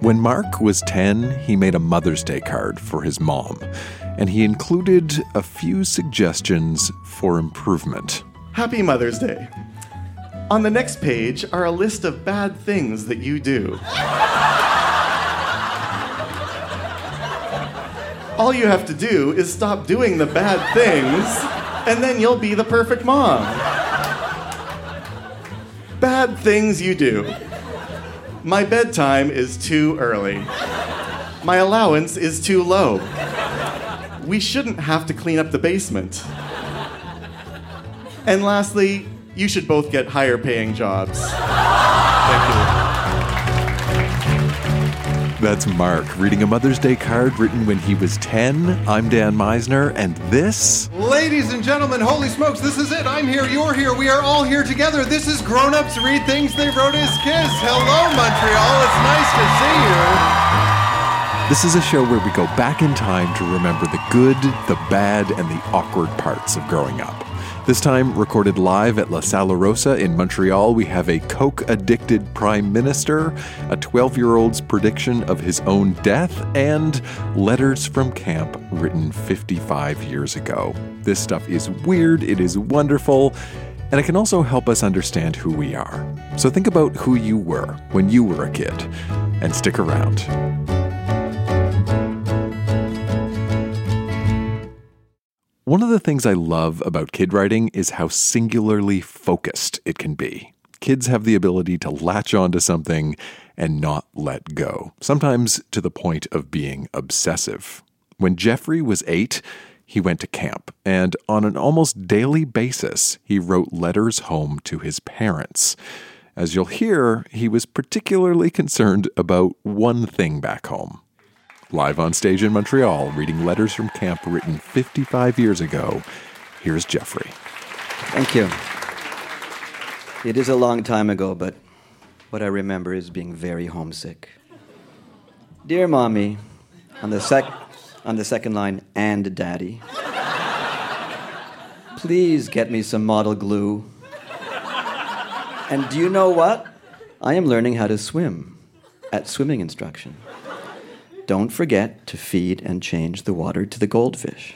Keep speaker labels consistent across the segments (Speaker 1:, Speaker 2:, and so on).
Speaker 1: When Mark was 10, he made a Mother's Day card for his mom, and he included a few suggestions for improvement.
Speaker 2: Happy Mother's Day. On the next page are a list of bad things that you do. All you have to do is stop doing the bad things, and then you'll be the perfect mom. Bad things you do. My bedtime is too early. My allowance is too low. We shouldn't have to clean up the basement. And lastly, you should both get higher paying jobs.
Speaker 1: That's Mark reading a Mother's Day card written when he was 10. I'm Dan Misener, and this.
Speaker 3: Ladies and gentlemen, holy smokes, this is it. I'm here, you're here, we are all here together. This is Grown Ups Read Things They Wrote as Kids. Hello, Montreal. It's nice to see you.
Speaker 1: This is a show where we go back in time to remember the good, the bad, and the awkward parts of growing up. This time, recorded live at La Sala Rossa in Montreal, we have a coke addicted prime minister, a 12 year old's prediction of his own death, and letters from camp written 55 years ago. This stuff is weird, it is wonderful, and it can also help us understand who we are. So think about who you were when you were a kid, and stick around. One of the things I love about kid writing is how singularly focused it can be. Kids have the ability to latch onto something and not let go, sometimes to the point of being obsessive. When Jeffrey was eight, he went to camp, and on an almost daily basis, he wrote letters home to his parents. As you'll hear, he was particularly concerned about one thing back home Live on stage in Montreal, reading letters from camp written 55 years ago, here's Jeffrey.
Speaker 4: Thank you. It is a long time ago, but what I remember is being very homesick. Dear Mommy, on the, sec- on the second line, and Daddy, please get me some model glue. And do you know what? I am learning how to swim at swimming instruction. Don't forget to feed and change the water to the goldfish.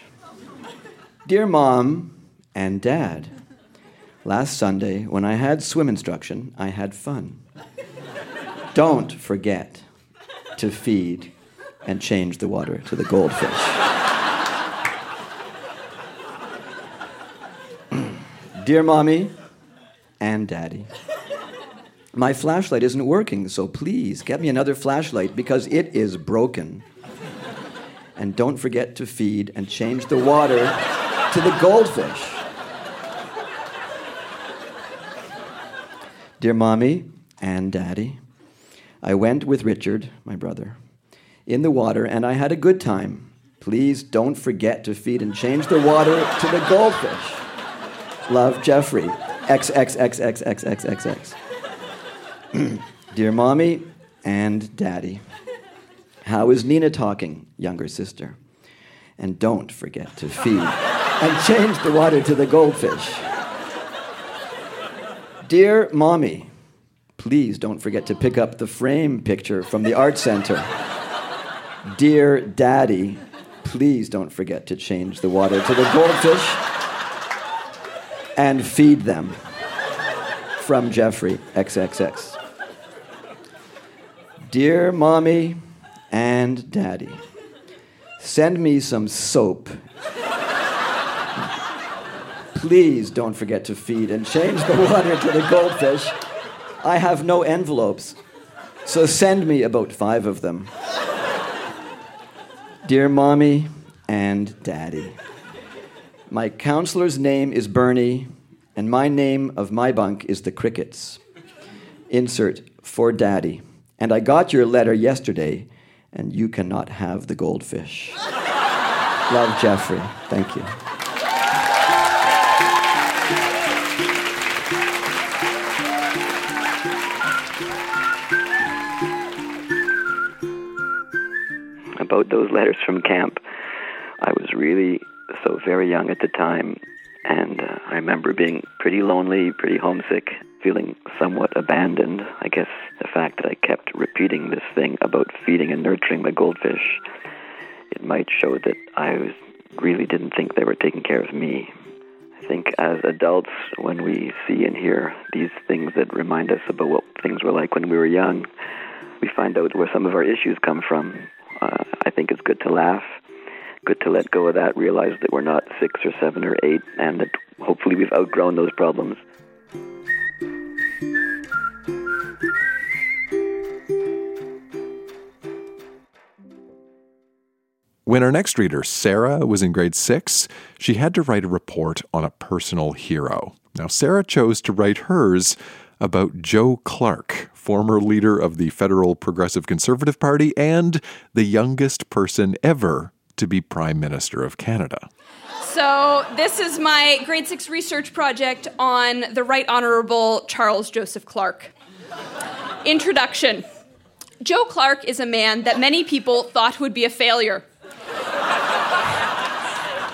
Speaker 4: Dear Mom and Dad, last Sunday when I had swim instruction, I had fun. Don't forget to feed and change the water to the goldfish. Dear Mommy and Daddy, my flashlight isn't working, so please get me another flashlight because it is broken. And don't forget to feed and change the water to the goldfish. Dear Mommy and Daddy, I went with Richard, my brother, in the water and I had a good time. Please don't forget to feed and change the water to the goldfish. Love, Jeffrey. XXXXXXXX. Dear Mommy and Daddy, how is Nina talking, younger sister? And don't forget to feed and change the water to the goldfish. Dear Mommy, please don't forget to pick up the frame picture from the art center. Dear Daddy, please don't forget to change the water to the goldfish and feed them. From Jeffrey, XXX. Dear Mommy and Daddy, send me some soap. Please don't forget to feed and change the water to the goldfish. I have no envelopes, so send me about five of them. Dear Mommy and Daddy, my counselor's name is Bernie, and my name of my bunk is the Crickets. Insert for Daddy. And I got your letter yesterday, and you cannot have the goldfish. Love, Jeffrey. Thank you.
Speaker 5: About those letters from camp, I was really so very young at the time, and uh, I remember being pretty lonely, pretty homesick, feeling somewhat abandoned. I guess the fact that I kept repeating this thing about feeding and nurturing my goldfish, it might show that I was, really didn't think they were taking care of me. I think as adults, when we see and hear these things that remind us about what things were like when we were young, we find out where some of our issues come from. Uh, I think it's good to laugh, good to let go of that, realize that we're not six or seven or eight, and that hopefully we've outgrown those problems.
Speaker 1: When our next reader, Sarah, was in grade six, she had to write a report on a personal hero. Now, Sarah chose to write hers about Joe Clark, former leader of the Federal Progressive Conservative Party and the youngest person ever to be Prime Minister of Canada.
Speaker 6: So, this is my grade six research project on the Right Honorable Charles Joseph Clark. Introduction Joe Clark is a man that many people thought would be a failure.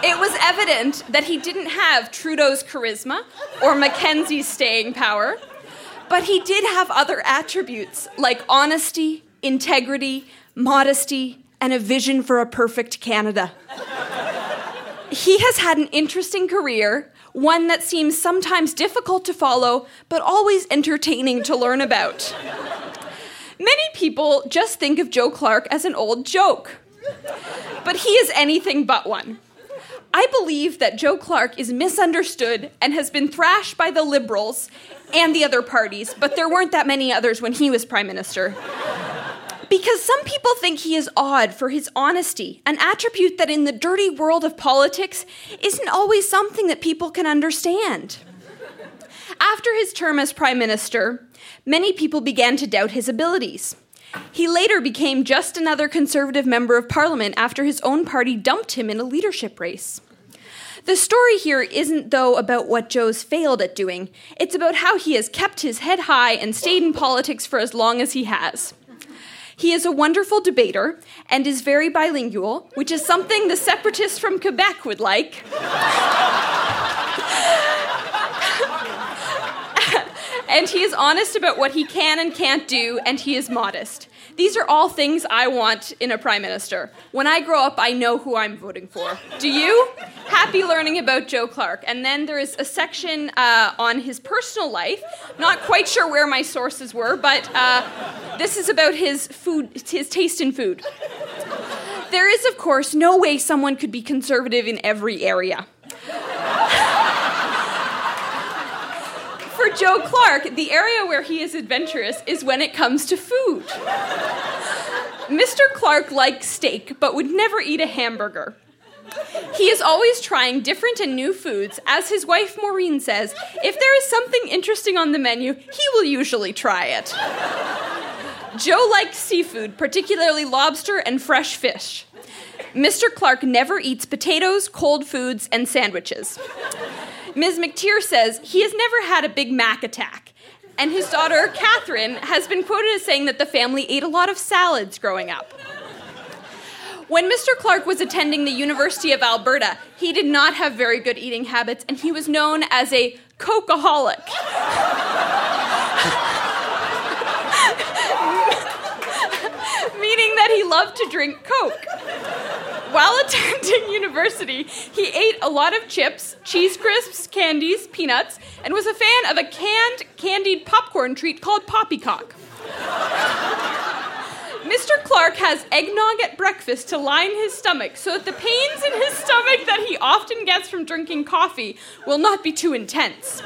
Speaker 6: It was evident that he didn't have Trudeau's charisma or Mackenzie's staying power, but he did have other attributes like honesty, integrity, modesty, and a vision for a perfect Canada. He has had an interesting career, one that seems sometimes difficult to follow, but always entertaining to learn about. Many people just think of Joe Clark as an old joke, but he is anything but one. I believe that Joe Clark is misunderstood and has been thrashed by the Liberals and the other parties, but there weren't that many others when he was Prime Minister. Because some people think he is odd for his honesty, an attribute that in the dirty world of politics isn't always something that people can understand. After his term as Prime Minister, many people began to doubt his abilities. He later became just another Conservative Member of Parliament after his own party dumped him in a leadership race. The story here isn't, though, about what Joe's failed at doing. It's about how he has kept his head high and stayed in politics for as long as he has. He is a wonderful debater and is very bilingual, which is something the separatists from Quebec would like. and he is honest about what he can and can't do, and he is modest. These are all things I want in a prime minister. When I grow up, I know who I'm voting for. Do you? Happy learning about Joe Clark. And then there is a section uh, on his personal life. Not quite sure where my sources were, but uh, this is about his food, his taste in food. There is, of course, no way someone could be conservative in every area. Joe Clark, the area where he is adventurous is when it comes to food. Mr. Clark likes steak, but would never eat a hamburger. He is always trying different and new foods. As his wife Maureen says, if there is something interesting on the menu, he will usually try it. Joe likes seafood, particularly lobster and fresh fish. Mr. Clark never eats potatoes, cold foods, and sandwiches. Ms. McTeer says he has never had a Big Mac attack. And his daughter, Catherine, has been quoted as saying that the family ate a lot of salads growing up. When Mr. Clark was attending the University of Alberta, he did not have very good eating habits, and he was known as a cokeaholic. Meaning that he loved to drink Coke. While attending university, he ate a lot of chips, cheese crisps, candies, peanuts, and was a fan of a canned, candied popcorn treat called Poppycock. Mr. Clark has eggnog at breakfast to line his stomach so that the pains in his stomach that he often gets from drinking coffee will not be too intense.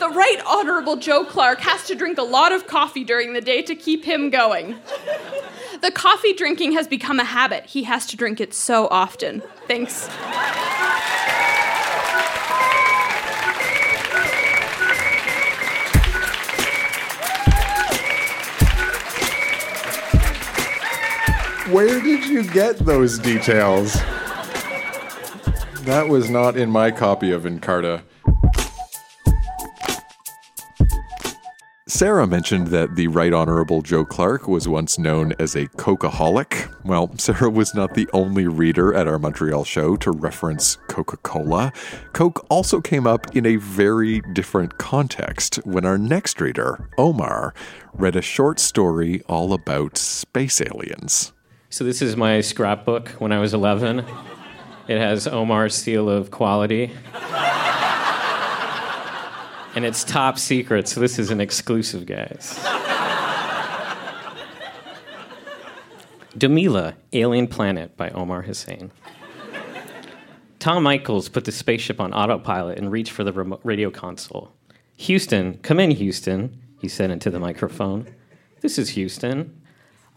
Speaker 6: The Right Honorable Joe Clark has to drink a lot of coffee during the day to keep him going. The coffee drinking has become a habit. He has to drink it so often. Thanks.
Speaker 1: Where did you get those details? That was not in my copy of Encarta. Sarah mentioned that the Right Honorable Joe Clark was once known as a Coca-holic. Well, Sarah was not the only reader at our Montreal show to reference Coca Cola. Coke also came up in a very different context when our next reader, Omar, read a short story all about space aliens.
Speaker 7: So, this is my scrapbook when I was 11. It has Omar's seal of quality and it's top secret, so this is an exclusive, guys. Damila, Alien Planet by Omar Hussein. Tom Michaels put the spaceship on autopilot and reached for the radio console. Houston, come in, Houston, he said into the microphone. This is Houston.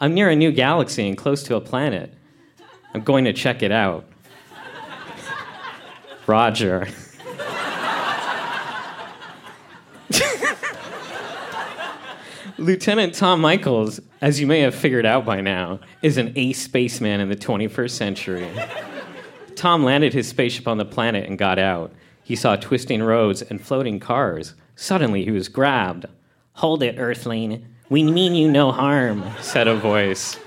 Speaker 7: I'm near a new galaxy and close to a planet. I'm going to check it out. Roger. Lieutenant Tom Michaels, as you may have figured out by now, is an ace spaceman in the 21st century. Tom landed his spaceship on the planet and got out. He saw twisting roads and floating cars. Suddenly, he was grabbed. Hold it, Earthling. We mean you no harm, said a voice.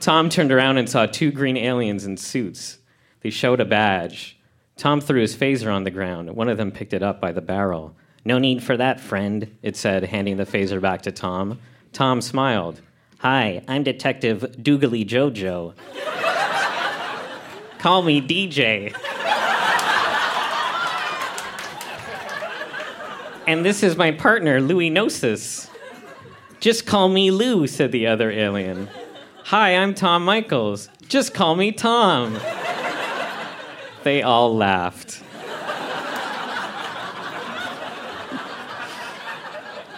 Speaker 7: Tom turned around and saw two green aliens in suits. They showed a badge. Tom threw his phaser on the ground. One of them picked it up by the barrel. No need for that, friend, it said, handing the phaser back to Tom. Tom smiled. Hi, I'm Detective Doogly Jojo. Call me DJ. and this is my partner, Louis Gnosis. Just call me Lou, said the other alien. Hi, I'm Tom Michaels. Just call me Tom. They all laughed.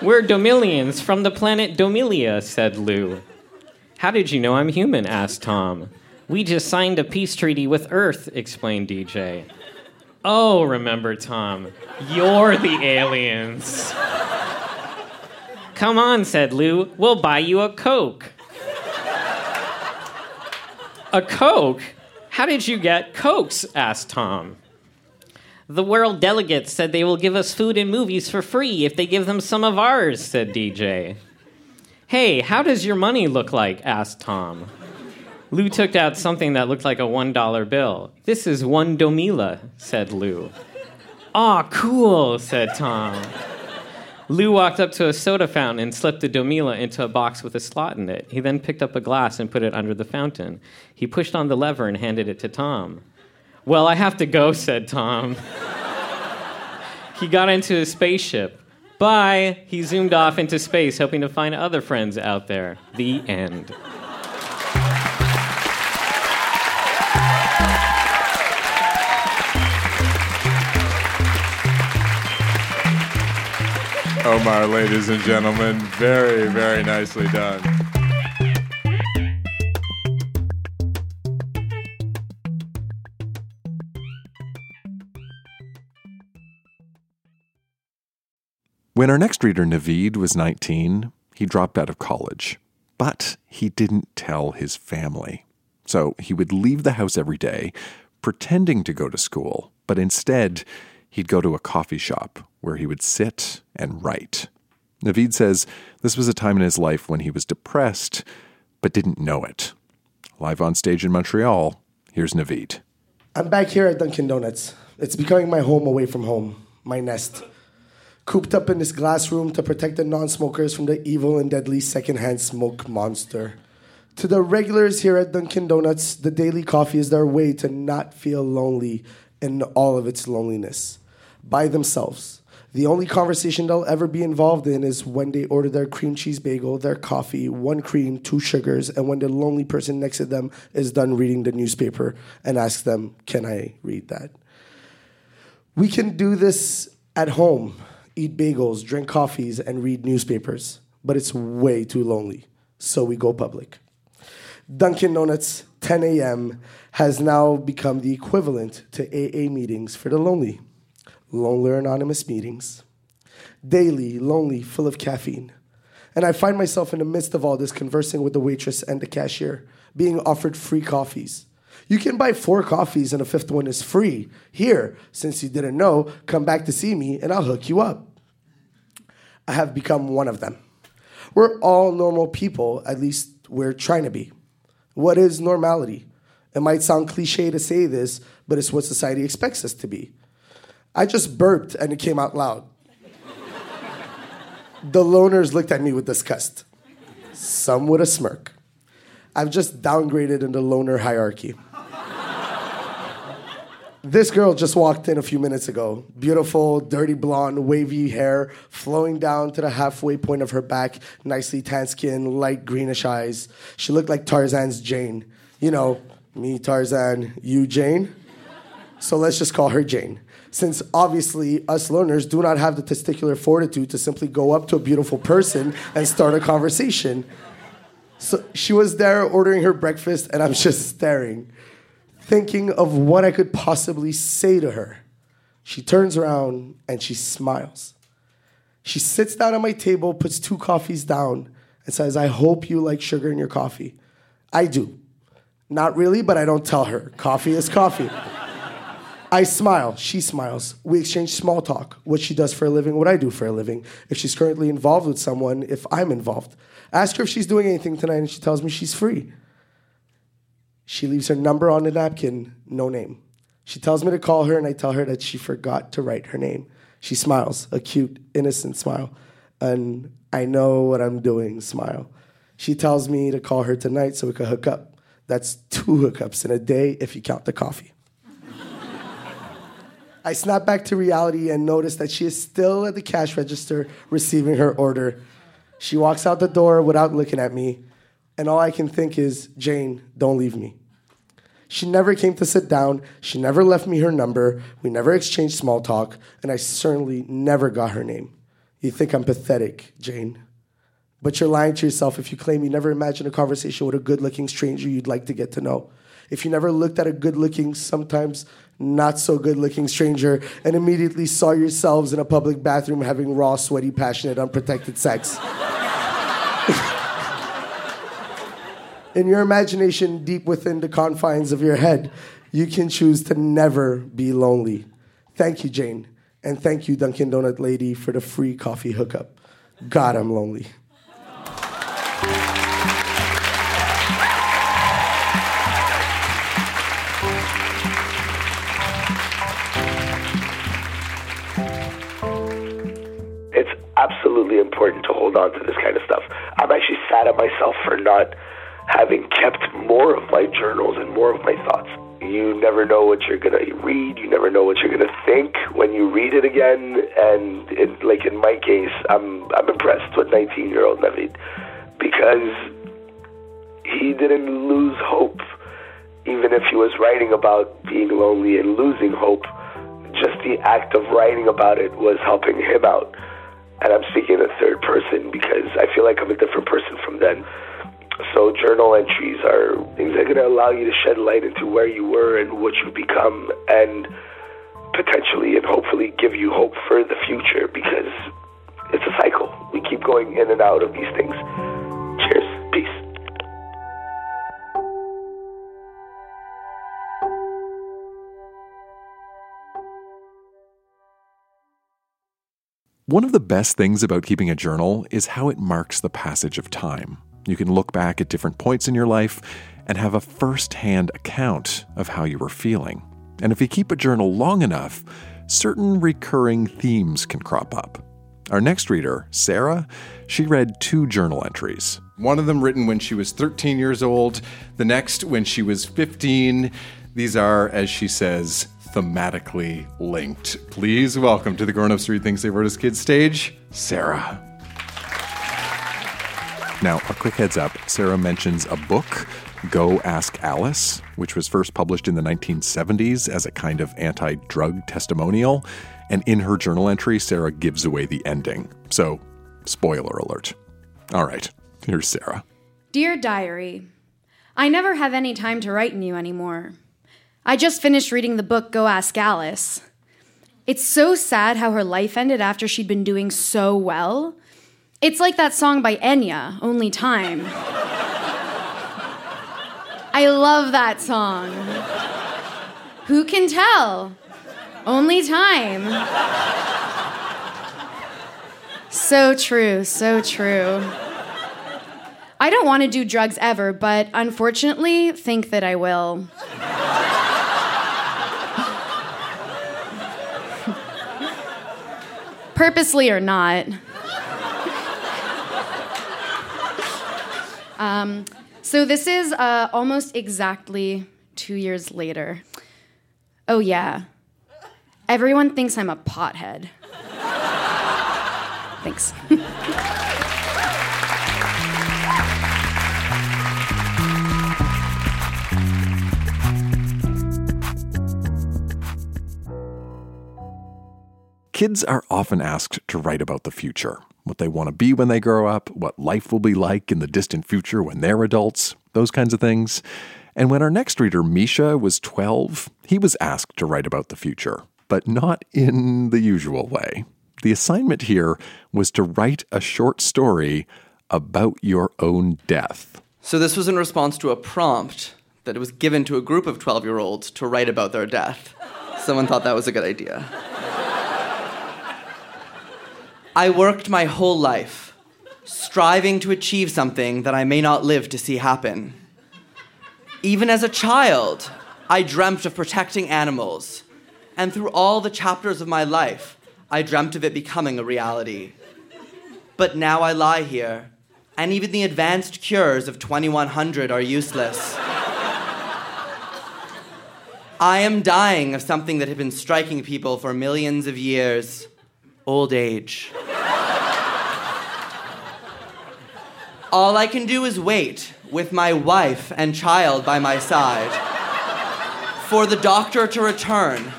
Speaker 7: We're Domilians from the planet Domilia, said Lou. How did you know I'm human? asked Tom. We just signed a peace treaty with Earth, explained DJ. Oh, remember Tom. You're the aliens. Come on, said Lou. We'll buy you a Coke. a Coke? How did you get Cokes? asked Tom. The world delegates said they will give us food and movies for free if they give them some of ours, said DJ. Hey, how does your money look like? asked Tom. Lou took out something that looked like a $1 bill. This is one Domila, said Lou. Aw, cool, said Tom. Lou walked up to a soda fountain and slipped the Domila into a box with a slot in it. He then picked up a glass and put it under the fountain. He pushed on the lever and handed it to Tom. Well, I have to go, said Tom. he got into his spaceship. Bye. He zoomed off into space, hoping to find other friends out there. The end.
Speaker 3: Omar, ladies and gentlemen, very, very nicely done.
Speaker 1: When our next reader, Naveed, was 19, he dropped out of college. But he didn't tell his family. So he would leave the house every day, pretending to go to school, but instead, he'd go to a coffee shop where he would sit and write. Naveed says this was a time in his life when he was depressed, but didn't know it. Live on stage in Montreal, here's Naveed.
Speaker 8: I'm back here at Dunkin' Donuts. It's becoming my home away from home, my nest cooped up in this glass room to protect the non smokers from the evil and deadly secondhand smoke monster. To the regulars here at Dunkin' Donuts, the daily coffee is their way to not feel lonely in all of its loneliness. By themselves. The only conversation they'll ever be involved in is when they order their cream cheese bagel, their coffee, one cream, two sugars, and when the lonely person next to them is done reading the newspaper and asks them, Can I read that? We can do this at home eat bagels, drink coffees, and read newspapers. But it's way too lonely. So we go public. Dunkin' Donuts 10 a.m. has now become the equivalent to AA meetings for the lonely. Lonely Anonymous meetings. Daily, lonely, full of caffeine. And I find myself in the midst of all this conversing with the waitress and the cashier, being offered free coffees. You can buy four coffees and a fifth one is free. Here, since you didn't know, come back to see me and I'll hook you up. I have become one of them. We're all normal people, at least we're trying to be. What is normality? It might sound cliche to say this, but it's what society expects us to be. I just burped and it came out loud. the loners looked at me with disgust, some with a smirk. I've just downgraded in the loner hierarchy. This girl just walked in a few minutes ago. Beautiful, dirty blonde, wavy hair flowing down to the halfway point of her back, nicely tan skin, light greenish eyes. She looked like Tarzan's Jane. You know, me, Tarzan, you, Jane. So let's just call her Jane. Since obviously us learners do not have the testicular fortitude to simply go up to a beautiful person and start a conversation. So she was there ordering her breakfast, and I'm just staring thinking of what I could possibly say to her. She turns around and she smiles. She sits down at my table, puts two coffees down, and says, I hope you like sugar in your coffee. I do. Not really, but I don't tell her. Coffee is coffee. I smile. She smiles. We exchange small talk. What she does for a living, what I do for a living. If she's currently involved with someone, if I'm involved. Ask her if she's doing anything tonight, and she tells me she's free. She leaves her number on the napkin, no name. She tells me to call her, and I tell her that she forgot to write her name. She smiles, a cute, innocent smile. And I know what I'm doing smile. She tells me to call her tonight so we can hook up. That's two hookups in a day if you count the coffee. I snap back to reality and notice that she is still at the cash register receiving her order. She walks out the door without looking at me, and all I can think is, Jane, don't leave me. She never came to sit down. She never left me her number. We never exchanged small talk, and I certainly never got her name. You think I'm pathetic, Jane. But you're lying to yourself if you claim you never imagined a conversation with a good looking stranger you'd like to get to know. If you never looked at a good looking, sometimes not so good looking stranger and immediately saw yourselves in a public bathroom having raw, sweaty, passionate, unprotected sex. in your imagination, deep within the confines of your head, you can choose to never be lonely. Thank you, Jane. And thank you, Dunkin' Donut Lady, for the free coffee hookup. God, I'm lonely.
Speaker 9: It's absolutely important to hold on to this kind of stuff. I'm actually sad at myself for not having kept more of my journals and more of my thoughts. You never know what you're gonna read. You never know what you're gonna think when you read it again. And it, like in my case, I'm I'm impressed with 19 year old Naveed because he didn't lose hope, even if he was writing about being lonely and losing hope. Just the act of writing about it was helping him out. And I'm speaking in the third person because I feel like I'm a different person from then. So journal entries are things that are going to allow you to shed light into where you were and what you've become, and potentially and hopefully give you hope for the future because it's a cycle. We keep going in and out of these things. Cheers.
Speaker 1: One of the best things about keeping a journal is how it marks the passage of time. You can look back at different points in your life and have a first hand account of how you were feeling. And if you keep a journal long enough, certain recurring themes can crop up. Our next reader, Sarah, she read two journal entries.
Speaker 3: One of them written when she was 13 years old, the next when she was 15. These are, as she says, thematically linked. Please welcome to the Grown Ups Read Things They Wrote as Kids stage, Sarah.
Speaker 1: Now, a quick heads up Sarah mentions a book, Go Ask Alice, which was first published in the 1970s as a kind of anti drug testimonial. And in her journal entry, Sarah gives away the ending. So, spoiler alert. All right, here's Sarah.
Speaker 10: Dear Diary, I never have any time to write in you anymore. I just finished reading the book Go Ask Alice. It's so sad how her life ended after she'd been doing so well. It's like that song by Enya, Only Time. I love that song. Who can tell? Only time. So true, so true. I don't want to do drugs ever, but unfortunately, think that I will. Purposely or not. Um, so this is uh, almost exactly two years later. Oh, yeah. Everyone thinks I'm a pothead. Thanks.
Speaker 1: Kids are often asked to write about the future what they want to be when they grow up, what life will be like in the distant future when they're adults, those kinds of things. And when our next reader, Misha, was 12, he was asked to write about the future, but not in the usual way. The assignment here was to write a short story about your own death.
Speaker 11: So, this was in response to a prompt that was given to a group of 12 year olds to write about their death. Someone thought that was a good idea. I worked my whole life striving to achieve something that I may not live to see happen. Even as a child, I dreamt of protecting animals, and through all the chapters of my life, I dreamt of it becoming a reality. But now I lie here, and even the advanced cures of 2100 are useless. I am dying of something that had been striking people for millions of years old age. All I can do is wait with my wife and child by my side for the doctor to return,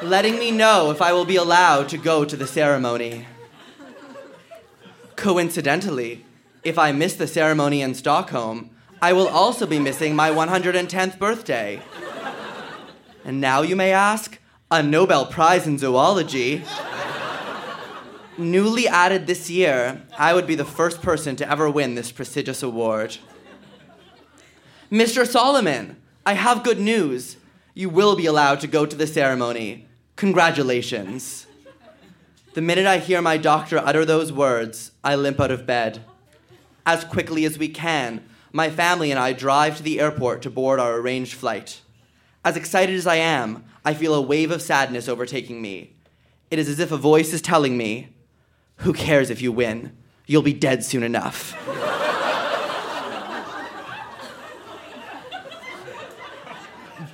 Speaker 11: letting me know if I will be allowed to go to the ceremony. Coincidentally, if I miss the ceremony in Stockholm, I will also be missing my 110th birthday. And now you may ask, a Nobel Prize in zoology newly added this year, I would be the first person to ever win this prestigious award. Mr. Solomon, I have good news. You will be allowed to go to the ceremony. Congratulations. The minute I hear my doctor utter those words, I limp out of bed. As quickly as we can, my family and I drive to the airport to board our arranged flight. As excited as I am, I feel a wave of sadness overtaking me. It is as if a voice is telling me, who cares if you win? You'll be dead soon enough.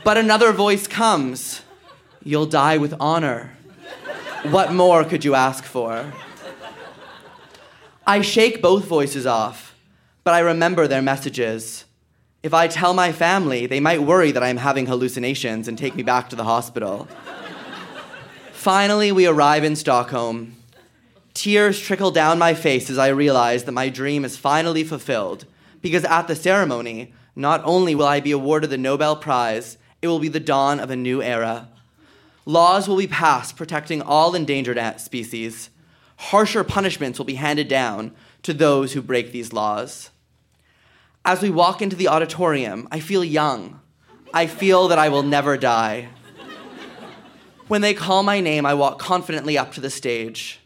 Speaker 11: but another voice comes You'll die with honor. What more could you ask for? I shake both voices off, but I remember their messages. If I tell my family, they might worry that I'm having hallucinations and take me back to the hospital. Finally, we arrive in Stockholm. Tears trickle down my face as I realize that my dream is finally fulfilled, because at the ceremony, not only will I be awarded the Nobel Prize, it will be the dawn of a new era. Laws will be passed protecting all endangered species. Harsher punishments will be handed down to those who break these laws. As we walk into the auditorium, I feel young. I feel that I will never die. When they call my name, I walk confidently up to the stage.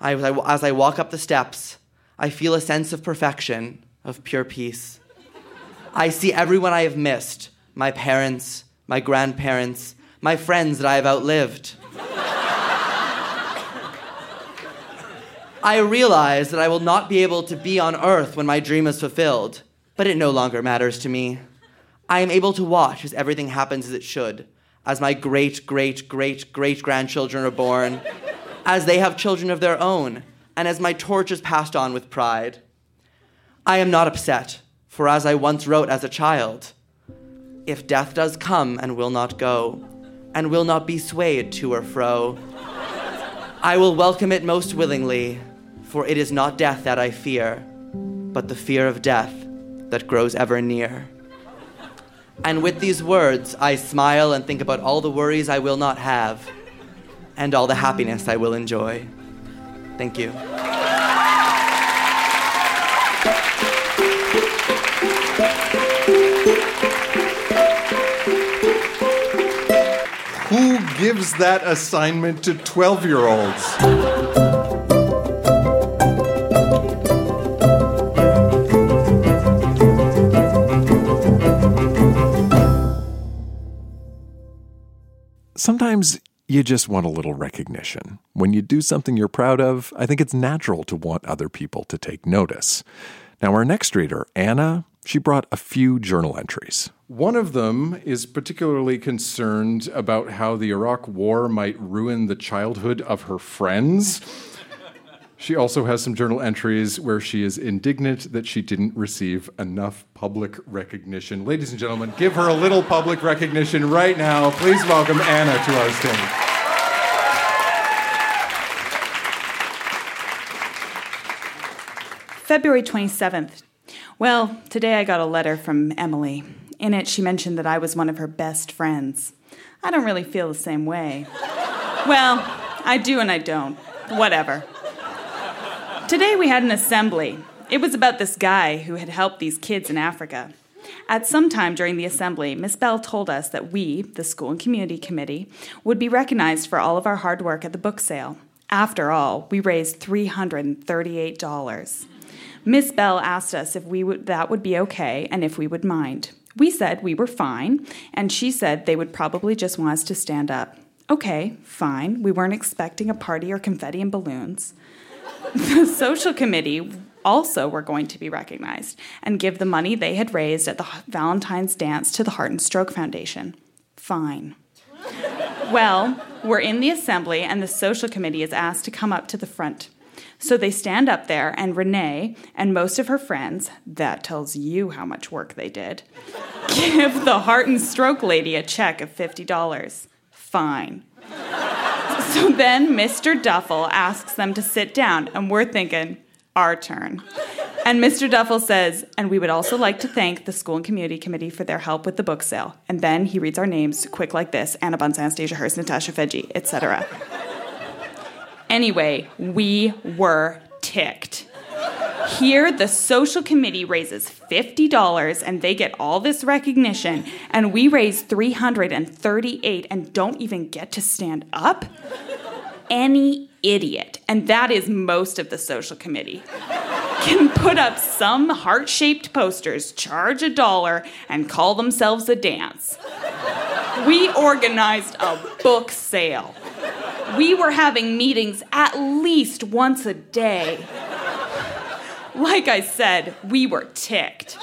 Speaker 11: I, as I walk up the steps, I feel a sense of perfection, of pure peace. I see everyone I have missed my parents, my grandparents, my friends that I have outlived. I realize that I will not be able to be on earth when my dream is fulfilled, but it no longer matters to me. I am able to watch as everything happens as it should, as my great, great, great, great grandchildren are born, as they have children of their own, and as my torch is passed on with pride. I am not upset, for as I once wrote as a child, if death does come and will not go, and will not be swayed to or fro, I will welcome it most willingly, for it is not death that I fear, but the fear of death that grows ever near. And with these words, I smile and think about all the worries I will not have and all the happiness I will enjoy. Thank you.
Speaker 3: Who gives that assignment to 12 year olds?
Speaker 1: sometimes you just want a little recognition. When you do something you're proud of, I think it's natural to want other people to take notice. Now, our next reader, Anna, she brought a few journal entries.
Speaker 3: One of them is particularly concerned about how the Iraq War might ruin the childhood of her friends. She also has some journal entries where she is indignant that she didn't receive enough public recognition. Ladies and gentlemen, give her a little public recognition right now. Please welcome Anna to our stage.
Speaker 12: February 27th. Well, today I got a letter from Emily. In it, she mentioned that I was one of her best friends. I don't really feel the same way. Well, I do and I don't. Whatever. Today we had an assembly. It was about this guy who had helped these kids in Africa. At some time during the assembly, Miss Bell told us that we, the School and Community Committee, would be recognized for all of our hard work at the book sale. After all, we raised $338. Miss Bell asked us if we would, that would be okay and if we would mind. We said we were fine, and she said they would probably just want us to stand up. Okay, fine. We weren't expecting a party or confetti and balloons. The social committee also were going to be recognized and give the money they had raised at the Valentine's dance to the Heart and Stroke Foundation. Fine. well, we're in the assembly, and the social committee is asked to come up to the front. So they stand up there, and Renee and most of her friends, that tells you how much work they did, give the heart and stroke lady a check of $50. Fine. So then Mr. Duffel asks them to sit down, and we're thinking, our turn. And Mr. Duffel says, and we would also like to thank the School and Community Committee for their help with the book sale. And then he reads our names quick like this Anna Bunce, Anastasia Hurst, Natasha Fedji, etc. Anyway, we were ticked. Here, the social committee raises $50 and they get all this recognition, and we raise 338 and don't even get to stand up? Any idiot, and that is most of the social committee, can put up some heart shaped posters, charge a dollar, and call themselves a dance. We organized a book sale. We were having meetings at least once a day. Like I said, we were ticked.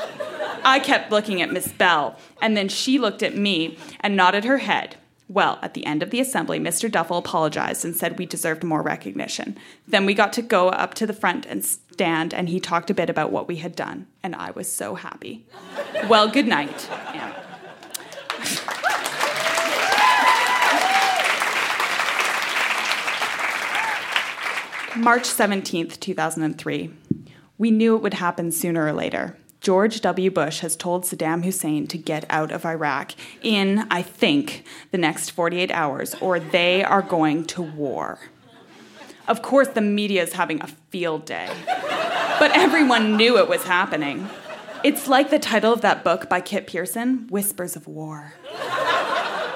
Speaker 12: I kept looking at Miss Bell, and then she looked at me and nodded her head. Well, at the end of the assembly, Mr. Duffel apologized and said we deserved more recognition. Then we got to go up to the front and stand, and he talked a bit about what we had done, and I was so happy. Well, good night, Anna. March 17th, 2003. We knew it would happen sooner or later. George W. Bush has told Saddam Hussein to get out of Iraq in, I think, the next 48 hours, or they are going to war. Of course, the media is having a field day, but everyone knew it was happening. It's like the title of that book by Kit Pearson Whispers of War.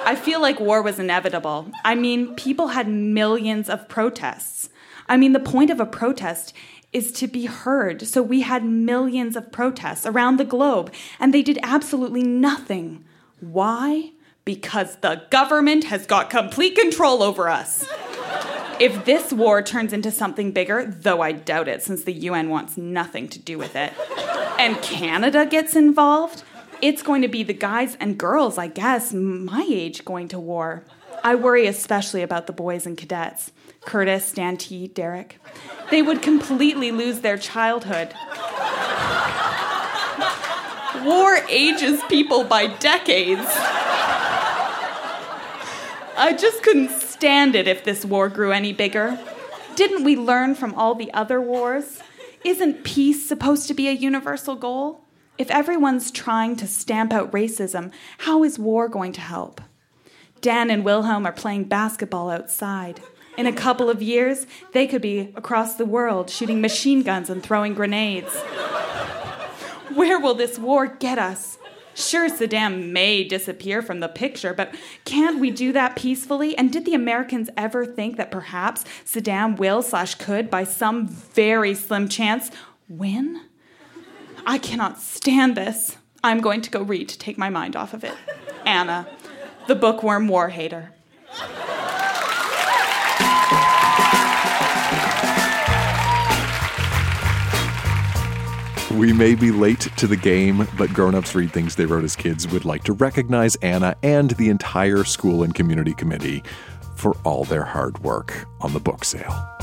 Speaker 12: I feel like war was inevitable. I mean, people had millions of protests. I mean, the point of a protest is to be heard. So we had millions of protests around the globe, and they did absolutely nothing. Why? Because the government has got complete control over us. if this war turns into something bigger, though I doubt it since the UN wants nothing to do with it, and Canada gets involved, it's going to be the guys and girls, I guess, my age going to war. I worry especially about the boys and cadets. Curtis, Dante, Derek. They would completely lose their childhood. War ages people by decades. I just couldn't stand it if this war grew any bigger. Didn't we learn from all the other wars? Isn't peace supposed to be a universal goal? If everyone's trying to stamp out racism, how is war going to help? Dan and Wilhelm are playing basketball outside. In a couple of years, they could be across the world shooting machine guns and throwing grenades. Where will this war get us? Sure, Saddam may disappear from the picture, but can't we do that peacefully? And did the Americans ever think that perhaps Saddam will slash could, by some very slim chance, win? I cannot stand this. I'm going to go read to take my mind off of it. Anna, the bookworm war hater.
Speaker 1: We may be late to the game, but grown-ups read things they wrote as kids would like to recognize Anna and the entire school and community committee for all their hard work on the book sale.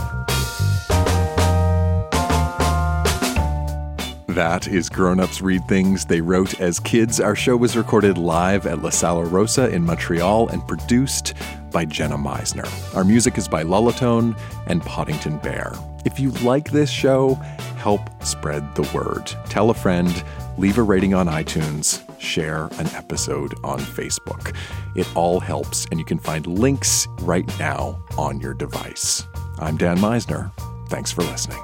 Speaker 1: That is Grown Ups Read Things They Wrote as Kids. Our show was recorded live at La Sala Rossa in Montreal and produced by Jenna Misener. Our music is by Lullatone and Poddington Bear. If you like this show, help spread the word. Tell a friend, leave a rating on iTunes, share an episode on Facebook. It all helps, and you can find links right now on your device. I'm Dan Misener. Thanks for listening.